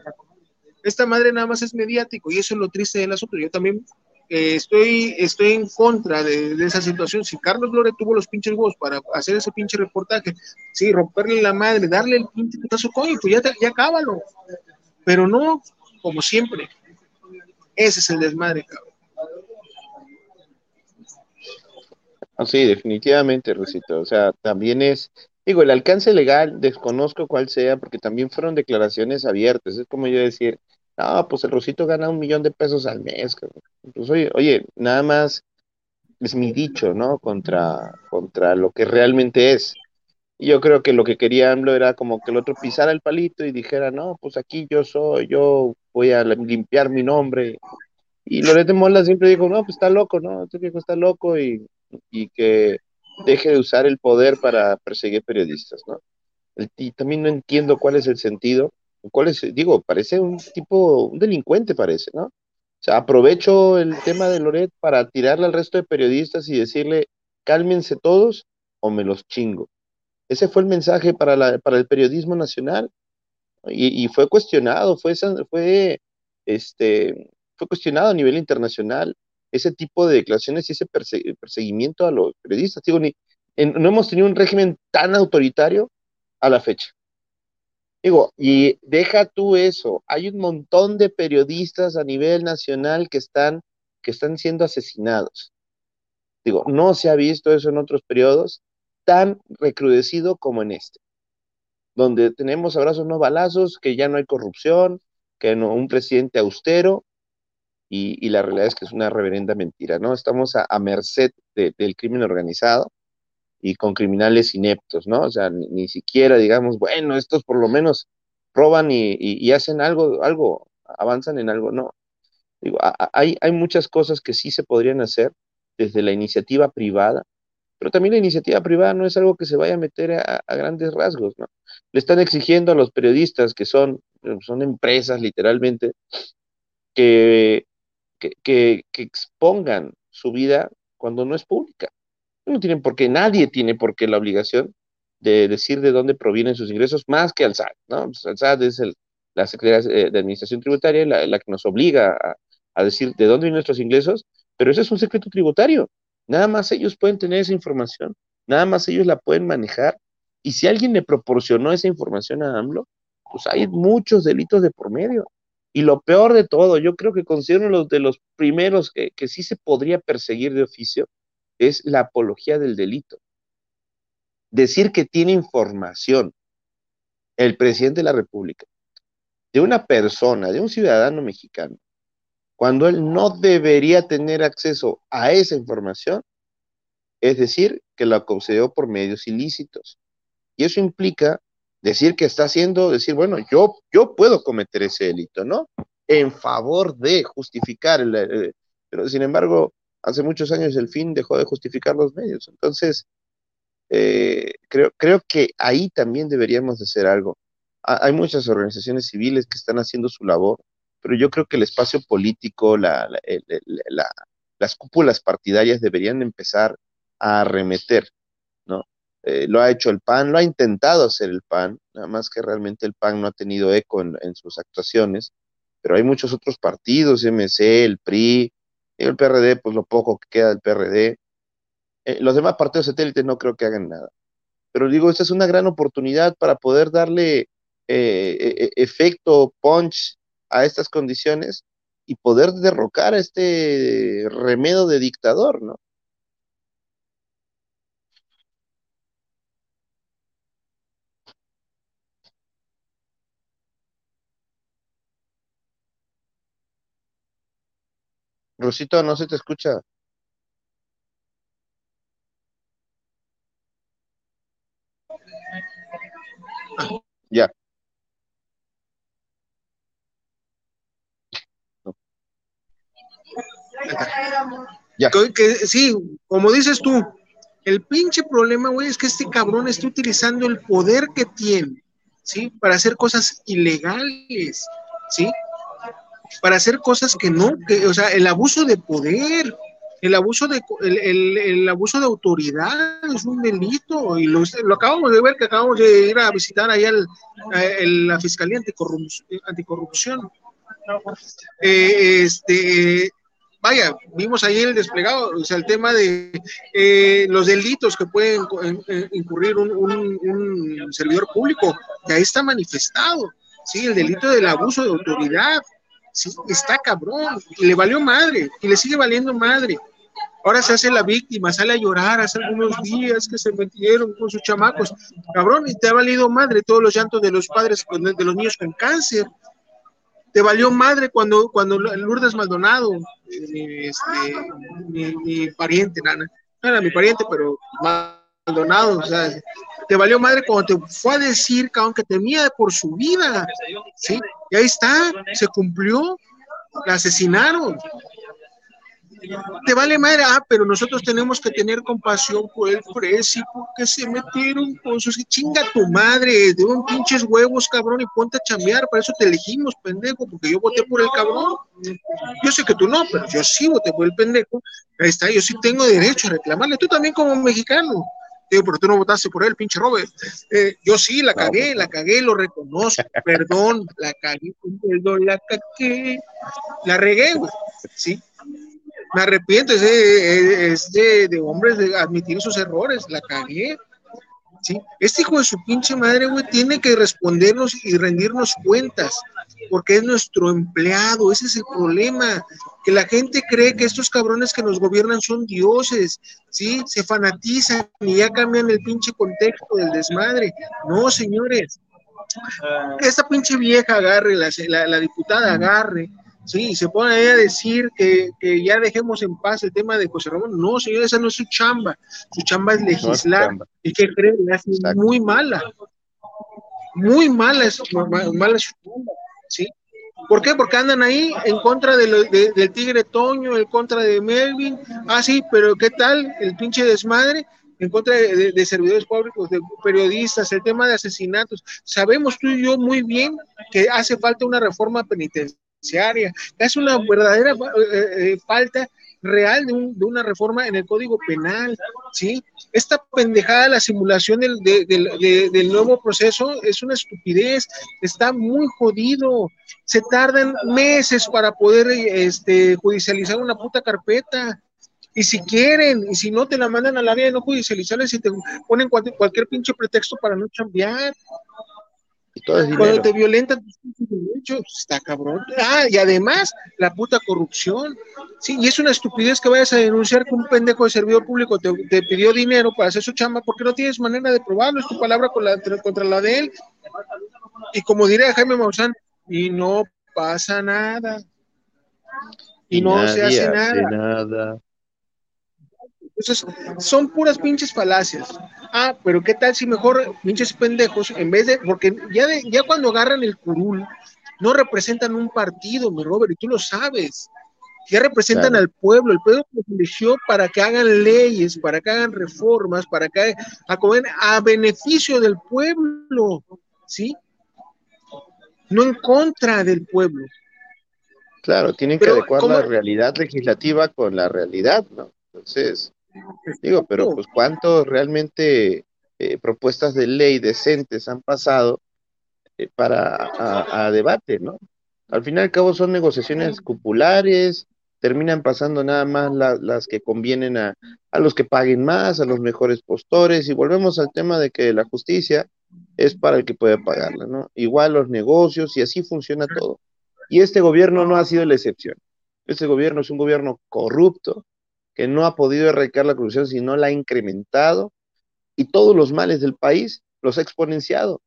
Esta madre nada más es mediático, y eso es lo triste del asunto. Yo también eh, estoy, estoy en contra de, esa situación. Si Carlos Lore tuvo los pinches huevos para hacer ese pinche reportaje, sí, romperle la madre, darle el pinche putazo, coño, pues ya, te, ya cábalo. Pero no, como siempre. Ese es el desmadre, cabrón. Ah, sí, definitivamente, Rosito. O sea, también es, digo, el alcance legal, desconozco cuál sea, porque también fueron declaraciones abiertas. Es como yo decir, no, pues el Rosito gana un millón de pesos al mes. Pues oye, oye, nada más es mi dicho, ¿no? Contra, contra lo que realmente es. Y yo creo que lo que quería AMLO era como que el otro pisara el palito y dijera, no, pues aquí yo soy, yo voy a limpiar mi nombre. Y Lorete Mola siempre dijo, no, pues está loco, ¿no? Este viejo está loco y, y que deje de usar el poder para perseguir periodistas, ¿no? Y también no entiendo cuál es el sentido ¿Cuál es? Digo, parece un tipo, un delincuente parece, ¿no? O sea, aprovecho el tema de Loret para tirarle al resto de periodistas y decirle, cálmense todos o me los chingo. Ese fue el mensaje para, la, para el periodismo nacional y, y fue cuestionado, fue, fue, este, fue cuestionado a nivel internacional ese tipo de declaraciones y ese perse perseguimiento a los periodistas. Digo, no hemos tenido un régimen tan autoritario a la fecha. Digo, y deja tú eso, hay un montón de periodistas a nivel nacional que están, que están siendo asesinados. Digo, no se ha visto eso en otros periodos tan recrudecido como en este, donde tenemos abrazos no balazos, que ya no hay corrupción, que no, un presidente austero, y, y, la realidad es que es una reverenda mentira, ¿no? Estamos a, a merced de, del crimen organizado y con criminales ineptos, ¿no? O sea, ni, ni siquiera digamos, bueno, estos por lo menos roban y, y, y, hacen algo, algo, avanzan en algo, no. Digo, a, hay, hay muchas cosas que sí se podrían hacer desde la iniciativa privada, pero también la iniciativa privada no es algo que se vaya a meter a, a grandes rasgos, ¿no? Le están exigiendo a los periodistas, que son, son empresas literalmente, que que, expongan su vida cuando no es pública. No tienen por qué, nadie tiene por qué la obligación de decir de dónde provienen sus ingresos más que al SAT, ¿no? Pues, el SAT es la Secretaría de Administración Tributaria la, que nos obliga a, a, decir de dónde vienen nuestros ingresos, pero ese es un secreto tributario. Nada más ellos pueden tener esa información, nada más ellos la pueden manejar. Y si alguien le proporcionó esa información a AMLO, pues hay muchos delitos de por medio. Y lo peor de todo, yo creo que considero uno de los primeros que, que sí se podría perseguir de oficio, es la apología del delito. Decir que tiene información el presidente de la República de una persona, de un ciudadano mexicano, cuando él no debería tener acceso a esa información, es decir, que la concedió por medios ilícitos. Y eso implica decir que está haciendo, decir, bueno, yo, yo puedo cometer ese delito, ¿no? En favor de justificar, el, pero sin embargo, hace muchos años el fin dejó de justificar los medios. Entonces, eh, creo, creo que ahí también deberíamos de hacer algo. hay muchas organizaciones civiles que están haciendo su labor, pero yo creo que el espacio político, la, las cúpulas partidarias deberían empezar a arremeter eh, lo ha hecho el PAN, lo ha intentado hacer el PAN, nada más que realmente el PAN no ha tenido eco en, sus actuaciones, pero hay muchos otros partidos, MC, el PRI, el PRD, pues lo poco que queda del PRD. Eh, los demás partidos satélites no creo que hagan nada. Pero digo, esta es una gran oportunidad para poder darle eh, efecto, punch a estas condiciones y poder derrocar a este remedo de dictador, ¿no? Rosito, no se te escucha. Ya. Ya. Que, sí, como dices tú, el pinche problema, güey, es que este cabrón está utilizando el poder que tiene, ¿sí? Para hacer cosas ilegales, ¿sí? Para hacer cosas que no, que, o sea, el abuso de poder, el abuso de el, abuso de autoridad es un delito y lo, acabamos de ver que acabamos de ir a visitar ahí al, la Fiscalía Anticorrupción. Eh, este, vaya, vimos ahí el desplegado, o sea, el tema de eh, los delitos que pueden incurrir un, un, servidor público, que ahí está manifestado, sí, el delito del abuso de autoridad, Sí, está cabrón, y le valió madre, y le sigue valiendo madre. Ahora se hace la víctima, sale a llorar hace algunos días que se metieron con sus chamacos. Cabrón, y te ha valido madre todos los llantos de los padres, de los niños con cáncer. Te valió madre cuando, cuando Lourdes Maldonado, eh, este, mi, pariente, nana, era mi pariente, pero Maldonado, o sea, te valió madre cuando te fue a decir, cabrón, que temía por su vida, ¿sí? Y ahí está, se cumplió, la asesinaron. Te vale madre, ah, pero nosotros tenemos que tener compasión por el precio, porque se metieron con sus chinga tu madre, de un pinches huevos, cabrón, y ponte a chambear, para eso te elegimos, pendejo, porque yo voté por el cabrón. Yo sé que tú no, pero yo sí voté por el pendejo. Ahí está, yo sí tengo derecho a reclamarle, tú también como mexicano pero tú no votaste por él, pinche Robert. Eh, yo sí, la cagué, la cagué, lo reconozco, perdón, la cagué, perdón, la cagué, la regué, güey, sí. Me arrepiento, es, de, de, hombres de admitir sus errores, la cagué, ¿sí? Este hijo de su pinche madre, güey, tiene que respondernos y rendirnos cuentas, porque es nuestro empleado, ese es el problema, que la gente cree que estos cabrones que nos gobiernan son dioses, ¿sí? Se fanatizan y ya cambian el pinche contexto del desmadre. No, señores. Esta pinche vieja agarre, la, la, diputada agarre, sí, y se pone ahí a decir que, ya dejemos en paz el tema de José Ramón. No, señores, esa no es su chamba. Su chamba es legislar. y que cree, es muy mala. Muy mala es, mala su chamba, ¿sí? ¿Por qué? Porque andan ahí en contra de del Tigre Toño, en contra de Melvin. Ah, sí, pero ¿qué tal el pinche desmadre? En contra de, servidores públicos, de periodistas, el tema de asesinatos. Sabemos tú y yo muy bien que hace falta una reforma penitenciaria penitenciaria. Es una verdadera eh, eh, falta real de, una reforma en el Código Penal, ¿sí? Esta pendejada, la simulación del, del, nuevo proceso es una estupidez, está muy jodido, se tardan meses para poder este, judicializar una puta carpeta, y si quieren, y si no, te la mandan al área de no judicializarles y te ponen cualquier, cualquier pinche pretexto para no cambiar. Cuando te violentan está cabrón. Ah, y además, la puta corrupción. Sí, y es una estupidez que vayas a denunciar que un pendejo de servidor público te, pidió dinero para hacer su chamba porque no tienes manera de probarlo, es tu palabra contra la de él. Y como diría Jaime Maussan, y no pasa nada. Y no se hace nada. Entonces, son puras pinches falacias. Ah, pero qué tal si mejor pinches pendejos, en vez de, porque ya, ya cuando agarran el curul, no representan un partido, mi Robert, y tú lo sabes. Ya representan al pueblo, el pueblo que eligió para que hagan leyes, para que hagan reformas, para que a, a beneficio del pueblo, ¿sí? No en contra del pueblo. Claro, tienen que adecuar la realidad legislativa con la realidad, ¿no? Entonces, Digo, pero pues cuántos realmente eh, propuestas de ley decentes han pasado eh, para a, debate, ¿no? Al fin y al cabo son negociaciones cupulares, terminan pasando nada más las que convienen a, a los que paguen más, a los mejores postores, y volvemos al tema de que la justicia es para el que puede pagarla, ¿no? Igual los negocios y así funciona todo. Y este gobierno no ha sido la excepción. Este gobierno es un gobierno corrupto, que no ha podido erradicar la corrupción, sino la ha incrementado, y todos los males del país los ha exponenciado.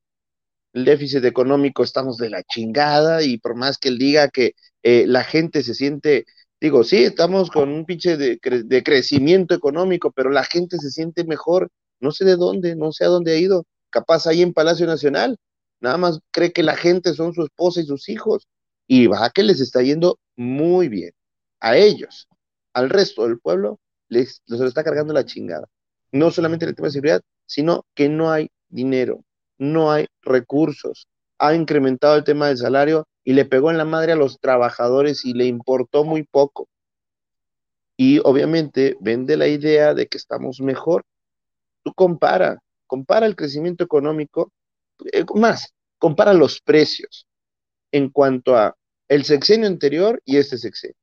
El déficit económico estamos de la chingada, y por más que él diga que eh, la gente se siente, digo, sí, estamos con un pinche de, de crecimiento económico, pero la gente se siente mejor, no sé de dónde, no sé a dónde ha ido, capaz ahí en Palacio Nacional, nada más cree que la gente son su esposa y sus hijos, y va que les está yendo muy bien a ellos al resto del pueblo les, les está cargando la chingada. No solamente en el tema de seguridad, sino que no hay dinero, no hay recursos. Ha incrementado el tema del salario y le pegó en la madre a los trabajadores y le importó muy poco. Y obviamente vende la idea de que estamos mejor. Tú compara, compara el crecimiento económico, eh, más, compara los precios en cuanto a el sexenio anterior y este sexenio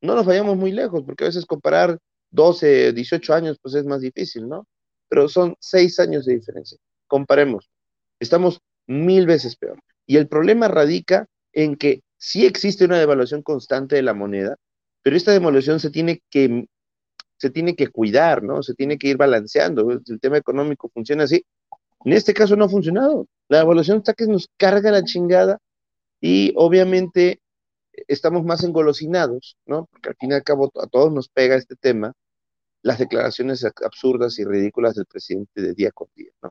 no nos vayamos muy lejos, porque a veces comparar 12, 18 años, pues es más difícil, ¿no? Pero son 6 años de diferencia. Comparemos. Estamos mil veces peor. Y el problema radica en que sí existe una devaluación constante de la moneda, pero esta devaluación se tiene que, se tiene que cuidar, ¿no? Se tiene que ir balanceando. El tema económico funciona así. En este caso no ha funcionado. La devaluación está que nos carga la chingada y obviamente estamos más engolosinados, ¿no? Porque al fin y al cabo a todos nos pega este tema, las declaraciones absurdas y ridículas del presidente de día con día, ¿no?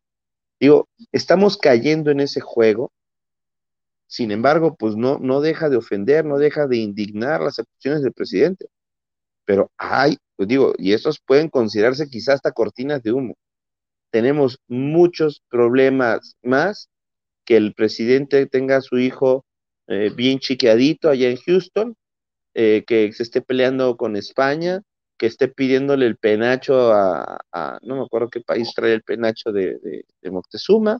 Digo, estamos cayendo en ese juego, sin embargo, pues no, no deja de ofender, no deja de indignar las acciones del presidente. Pero hay, pues digo, y estos pueden considerarse quizás hasta cortinas de humo. Tenemos muchos problemas más que el presidente tenga a su hijo eh, bien chiqueadito allá en Houston, eh, que se esté peleando con España, que esté pidiéndole el penacho a, no me acuerdo qué país trae el penacho de, de, Moctezuma.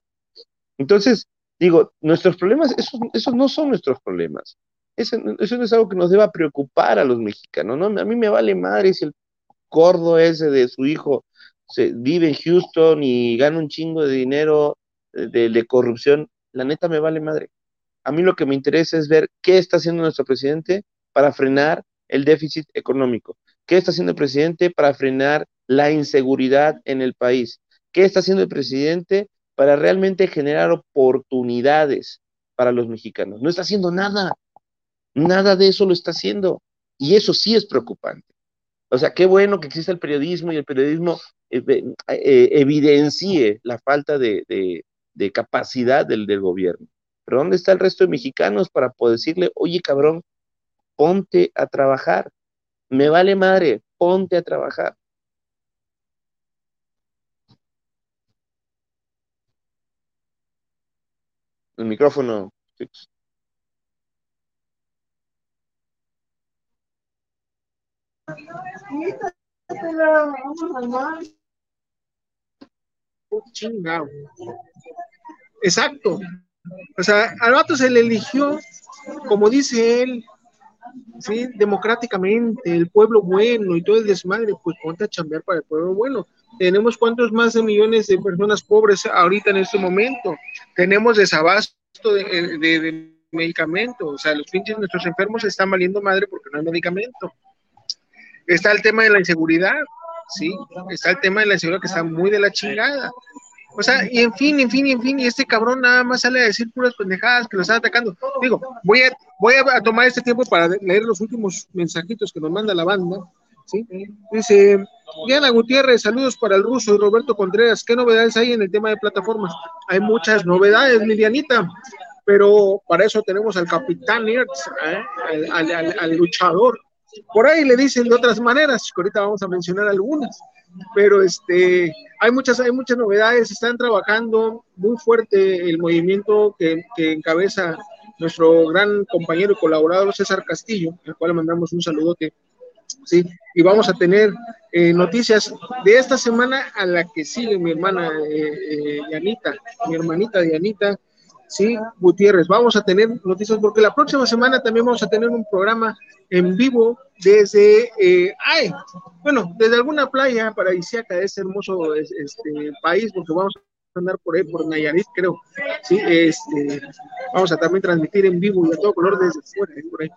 Entonces, digo, nuestros problemas, esos, no son nuestros problemas. Eso, eso, no es algo que nos deba preocupar a los mexicanos, ¿no? A mí me vale madre si el gordo ese de su hijo vive en Houston y gana un chingo de dinero de, de corrupción. La neta me vale madre a mí lo que me interesa es ver qué está haciendo nuestro presidente para frenar el déficit económico, qué está haciendo el presidente para frenar la inseguridad en el país, qué está haciendo el presidente para realmente generar oportunidades para los mexicanos. No está haciendo nada, nada de eso lo está haciendo. Y eso sí es preocupante. O sea, qué bueno que exista el periodismo y el periodismo eh, eh, evidencie la falta de, capacidad del gobierno. Pero ¿dónde está el resto de mexicanos para poder decirle, oye cabrón, ponte a trabajar? Me vale madre, ponte a trabajar. el micrófono. Exacto. O sea, al vato se le eligió, como dice él, ¿sí? democráticamente, el pueblo bueno y todo el desmadre, pues ponte a chambear para el pueblo bueno. Tenemos cuántos más de millones de personas pobres ahorita en este momento. Tenemos desabasto de, de, medicamentos. O sea, los pinches nuestros enfermos están valiendo madre porque no hay medicamento. Está el tema de la inseguridad, ¿sí? Está el tema de la inseguridad que está muy de la chingada. O sea, y en fin, en fin, en fin, y este cabrón nada más sale a decir puras pendejadas que lo están atacando. Digo, voy a, voy a tomar este tiempo para leer los últimos mensajitos que nos manda la banda. ¿sí? Dice, Diana Gutiérrez, saludos para el ruso y Roberto Contreras. ¿Qué novedades hay en el tema de plataformas? Hay muchas novedades, Lilianita, pero para eso tenemos al capitán Ertz, ¿eh? al, luchador. Por ahí le dicen de otras maneras, que ahorita vamos a mencionar algunas, pero este, hay muchas, hay muchas novedades, están trabajando muy fuerte el movimiento que, que encabeza nuestro gran compañero y colaborador César Castillo, al cual le mandamos un saludote ¿sí? Y vamos a tener eh, noticias de esta semana a la que sigue mi hermana eh, eh, mi hermanita Dianita, ¿sí? Gutiérrez. Vamos a tener noticias porque la próxima semana también vamos a tener un programa en vivo desde, ay, bueno, desde alguna playa paradisíaca de este hermoso este, país, porque vamos a andar por ahí, por Nayarit, creo. Sí, este, vamos a también transmitir en vivo y a todo color desde fuera, por ahí.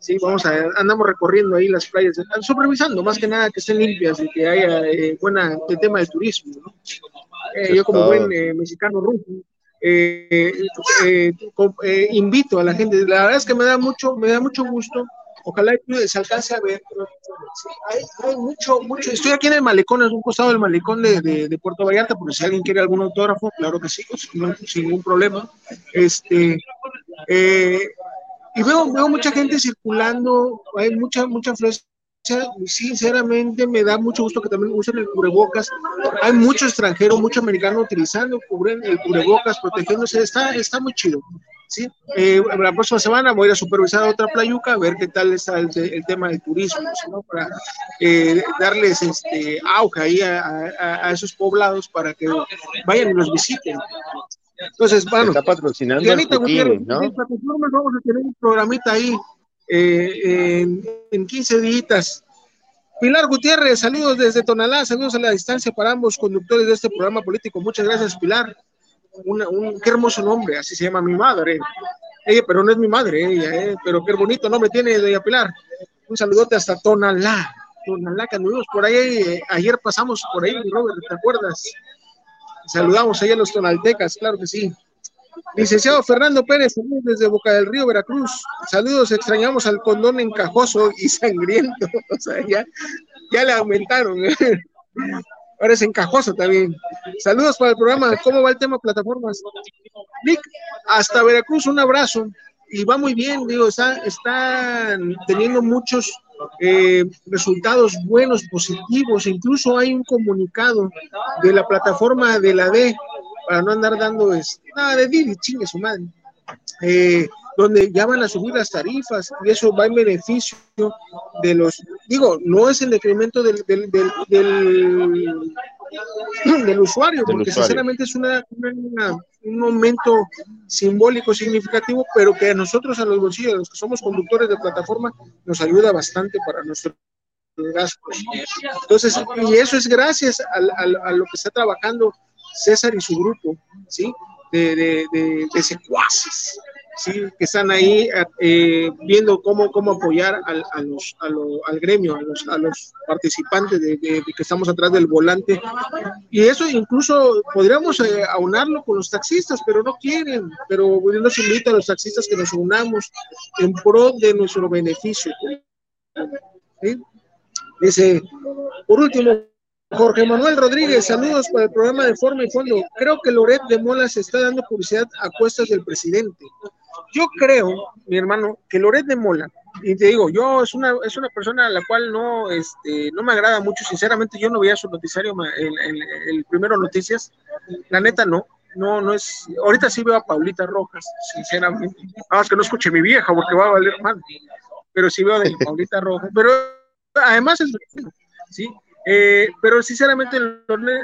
Sí, vamos a, andamos recorriendo ahí las playas, supervisando más que nada que estén limpias y que haya eh, buena el tema del turismo, ¿no? Eh, yo como buen eh, mexicano ruso, eh, invito a la gente, la verdad es que me da mucho, me da mucho gusto Ojalá se alcance a ver. hay, mucho, mucho. Estoy aquí en el malecón, en un costado del malecón de, de, Puerto Vallarta, porque si alguien quiere algún autógrafo, claro que sí, pues, sin ningún problema. Este, eh, y veo, veo mucha gente circulando, hay mucha, mucha fresca sinceramente me da mucho gusto que también usen el cubrebocas. Hay mucho extranjero, mucho americano utilizando el cubrebocas, protegiéndose. Está, está muy chido. ¿sí? Eh, la próxima semana voy a ir a supervisar a otra playuca, a ver qué tal está el, tema del turismo, ¿no? para eh, darles este, auge ahí a, esos poblados para que vayan y los visiten. Entonces, bueno, está patrocinando Putin, ¿no? vamos a tener un programita ahí eh, en, en 15 días. Pilar Gutiérrez, saludos desde Tonalá, saludos a la distancia para ambos conductores de este programa político. Muchas gracias, Pilar un, qué hermoso nombre, así se llama mi madre. Ella, pero no es mi madre, ella, eh, pero qué bonito nombre tiene Doña Pilar. Un saludote hasta Tonalá, Tonalá, que anduvimos por ahí, eh, ayer pasamos por ahí, Robert, ¿te acuerdas? Saludamos ahí a los tonaltecas, claro que sí. Licenciado Fernando Pérez, desde Boca del Río, Veracruz. Saludos, extrañamos al condón encajoso y sangriento. O sea, ya, ya le aumentaron. ahora es encajoso también. Saludos para el programa. ¿Cómo va el tema plataformas? Vic, hasta Veracruz, un abrazo. Y va muy bien, digo, está, están teniendo muchos eh, resultados buenos, positivos. Incluso hay un comunicado de la plataforma de la D, para no andar dando es, nada de Didi, chingue su madre. Eh, donde ya van a subir las tarifas y eso va en beneficio de los, digo, no es en detrimento del, del, del, del, usuario, porque sinceramente es una, un aumento simbólico significativo, pero que a nosotros, a los bolsillos, a los que somos conductores de plataforma, nos ayuda bastante para nuestro gastos. Entonces, y eso es gracias a, a, lo que está trabajando César y su grupo, ¿sí? De, de, de, de secuaces, ¿sí? que están ahí eh, viendo cómo, cómo apoyar al, a los, a lo, al gremio, a los, a los participantes de, que estamos atrás del volante. Y eso incluso podríamos eh, aunarlo con los taxistas, pero no quieren. Pero nos invita a los taxistas que nos unamos en pro de nuestro beneficio. Dice, por último, Jorge Manuel Rodríguez, saludos para el programa de Forma y Fondo. Creo que Loret de Mola se está dando publicidad a cuestas del presidente. Yo creo, mi hermano, que Loret de Mola, y te digo, yo es una, es una persona a la cual no, este, no me agrada mucho, sinceramente, yo no veía su noticiario, el, el, primero noticias, la neta no, no, no es, ahorita sí veo a Paulita Rojas, sinceramente, nada más que no escuche mi vieja porque va a valer mal, pero sí veo a Paulita Rojas, pero además es sí, eh, pero sinceramente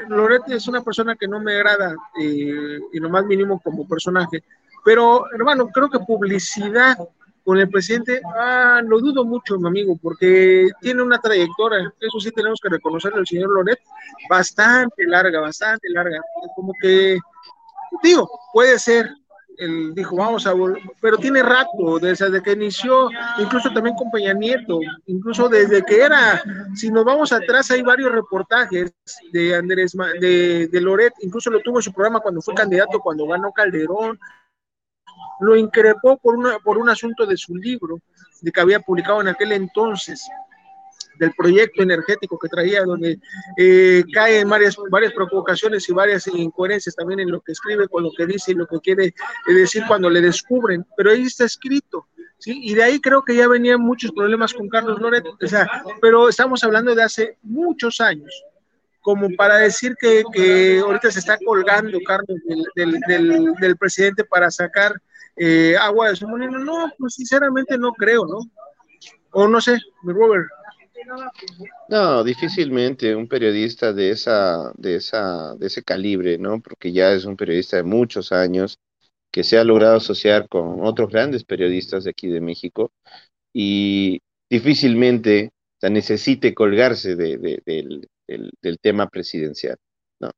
Loret es una persona que no me agrada eh, y lo más mínimo como personaje. Pero hermano, creo que publicidad con el presidente, ah, lo dudo mucho, mi amigo, porque tiene una trayectoria, eso sí tenemos que reconocerle al señor Loret, bastante larga, bastante larga. Como que, digo, puede ser, él dijo, vamos a volver, pero tiene rato, desde que inició, incluso también con Peña Nieto, incluso desde que era, si nos vamos atrás, hay varios reportajes de Andrés, de, de Loret, incluso lo tuvo en su programa cuando fue candidato, cuando ganó Calderón, lo increpó por, una, por un asunto de su libro, de que había publicado en aquel entonces, del proyecto energético que traía, donde eh, cae en varias, varias provocaciones y varias incoherencias también en lo que escribe, con lo que dice y lo que quiere decir cuando le descubren, pero ahí está escrito. ¿Sí? Y de ahí creo que ya venían muchos problemas con Carlos Loreto, o sea, pero estamos hablando de hace muchos años, como para decir que, que ahorita se está colgando Carlos del, del, del, presidente para sacar eh, agua de su molino. No, pues sinceramente no creo, ¿no? O no sé, Robert. No, difícilmente un periodista de esa, de esa, de ese calibre, ¿no? Porque ya es un periodista de muchos años que se ha logrado asociar con otros grandes periodistas de aquí de México y difícilmente necesite colgarse de, del, tema presidencial, ¿no?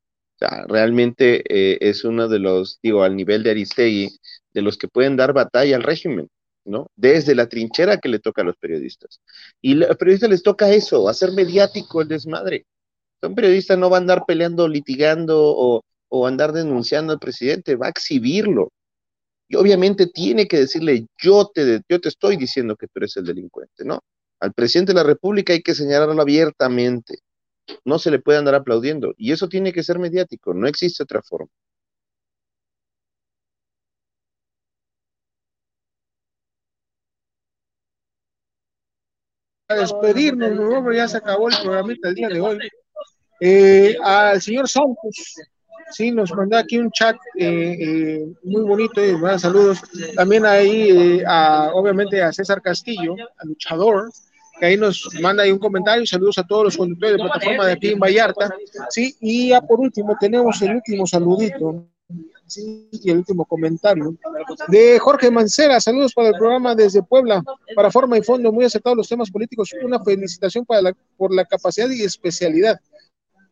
Realmente eh, es uno de los, digo, al nivel de Aristegui, de los que pueden dar batalla al régimen. ¿No? Desde la trinchera que le toca a los periodistas. Y a los periodistas les toca eso, hacer mediático el desmadre. Un periodista no va a andar peleando, litigando o, andar denunciando al presidente, va a exhibirlo. Y obviamente tiene que decirle, yo te, yo te estoy diciendo que tú eres el delincuente, ¿no? Al presidente de la República hay que señalarlo abiertamente. No se le puede andar aplaudiendo. Y eso tiene que ser mediático, no existe otra forma. A despedirnos, ¿no? ya se acabó el programita el día de hoy. Eh, al señor Santos, sí, nos mandó aquí un chat eh, eh, muy bonito y buenos saludos. También ahí, a, obviamente, a César Castillo, al luchador, que ahí nos manda ahí un comentario. Saludos a todos los conductores de plataforma de aquí en Vallarta. Sí, y ya por último, tenemos el último saludito y el último comentario de Jorge Mancera. Saludos para el programa desde Puebla, para forma y fondo, muy acertados los temas políticos. Una felicitación para la, por la capacidad y especialidad.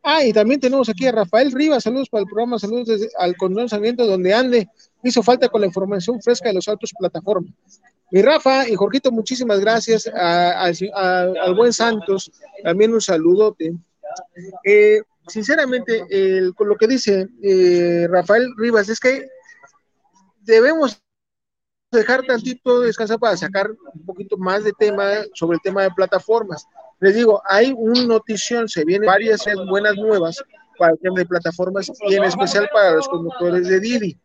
Ah, y también tenemos aquí a Rafael Rivas, saludos para el programa, saludos desde al Condón donde ande. Hizo falta con la información fresca de los autos plataforma. Mi Rafa y Jorgito, muchísimas gracias. al buen Santos, también un saludote. Eh, sinceramente, con lo que dice eh, Rafael Rivas, es que debemos dejar tantito descansar para sacar un poquito más de tema sobre el tema de plataformas. Les digo, hay un notición, se vienen varias buenas nuevas para el tema de plataformas y en especial para los conductores de Didi.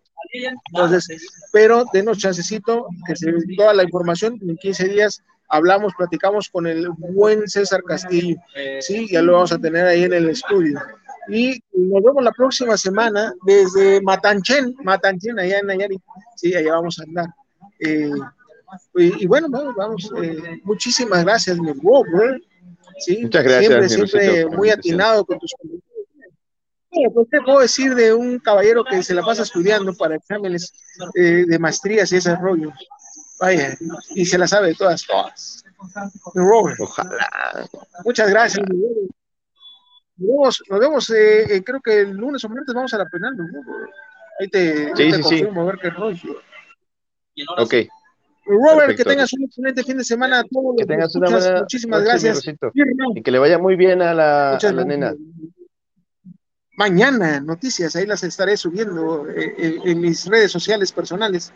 Entonces, pero denos chancecito que se toda la información en 15 días hablamos, platicamos con el buen César Castillo, sí, ya lo vamos a tener ahí en el estudio. Y nos vemos la próxima semana desde Matanchen, Matanchen, allá en Nayarit, sí, allá vamos a andar. Eh, y, bueno, vamos, eh, muchísimas gracias, mi Robert. ¿sí? Muchas gracias. Siempre, siempre muy atinado con tus pues, ¿qué puedo decir de un caballero que se la pasa estudiando para exámenes eh, de maestrías y ese rollo? Vaya, y se la sabe de todas, todas. Robert. Ojalá. Muchas gracias. Nos vemos, nos vemos eh, eh, creo que el lunes o martes vamos a la penal. ¿no? Ahí te, sí, te sí, confirmo sí. a ver qué rollo. Ok. Robert, Perfecto. que tengas un excelente fin de semana a todos. Que tengas una buena Muchísimas noche, gracias. Y que le vaya muy bien a la, a la gracias. nena. Mañana, noticias, ahí las estaré subiendo eh, en, en mis redes sociales personales.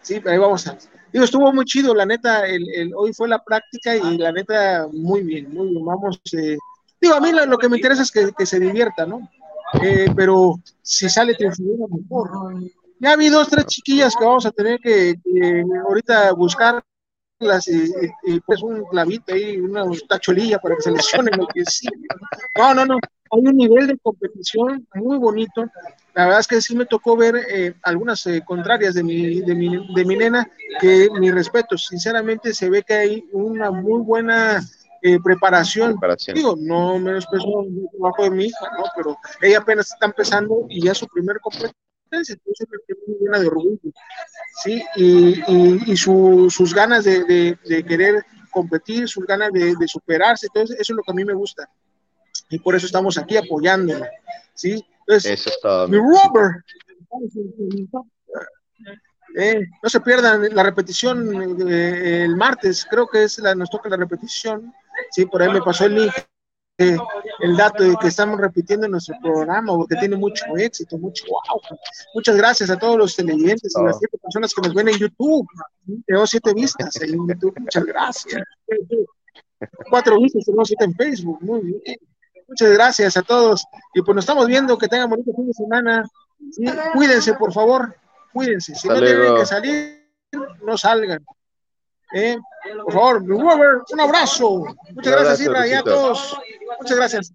Sí, ahí vamos a. Digo, estuvo muy chido, la neta, el, el- hoy fue la práctica y la neta, muy bien, muy bien. Vamos, eh, digo, a mí lo, que me interesa es que, se divierta, ¿no? Eh, pero si sale triunfadora, mejor. Ya vi dos, tres chiquillas que vamos a tener que, ahorita buscarlas y, y- y, pues un clavito ahí, una tacholilla para que se lesionen lo que sí. No, no, no. Hay un nivel de competición muy bonito. La verdad es que sí me tocó ver eh, algunas eh, contrarias de mi, de, mi, de mi nena, que mi respeto, sinceramente se ve que hay una muy buena eh, preparación. Digo, no menos peso el trabajo de mi hija, ¿no? Pero ella apenas está empezando y ya su primer competencia, entonces muy llena de orgullo, ¿sí? Y, y, sus ganas de, de, querer competir, sus ganas de, superarse, entonces eso es lo que a mí me gusta. Y por eso estamos aquí apoyándola, ¿sí? Entonces, mi Robert, eh, no se pierdan la repetición eh, el martes, creo que es la, nos toca la repetición. Sí, por ahí me pasó el link, el dato de que estamos repitiendo nuestro programa, porque tiene mucho éxito, mucho wow. Muchas gracias a todos los televidentes y las siete personas que nos ven en YouTube. Tengo siete vistas en YouTube, muchas gracias. Cuatro vistas, tenemos siete en Facebook, muy bien. Muchas gracias a todos. Y pues nos estamos viendo, que tengan bonito fin de semana. Cuídense, por favor cuídense. Si no tienen que salir, no salgan. Eh, por favor, un abrazo. Muchas gracias, Irra, y a todos. Muchas gracias.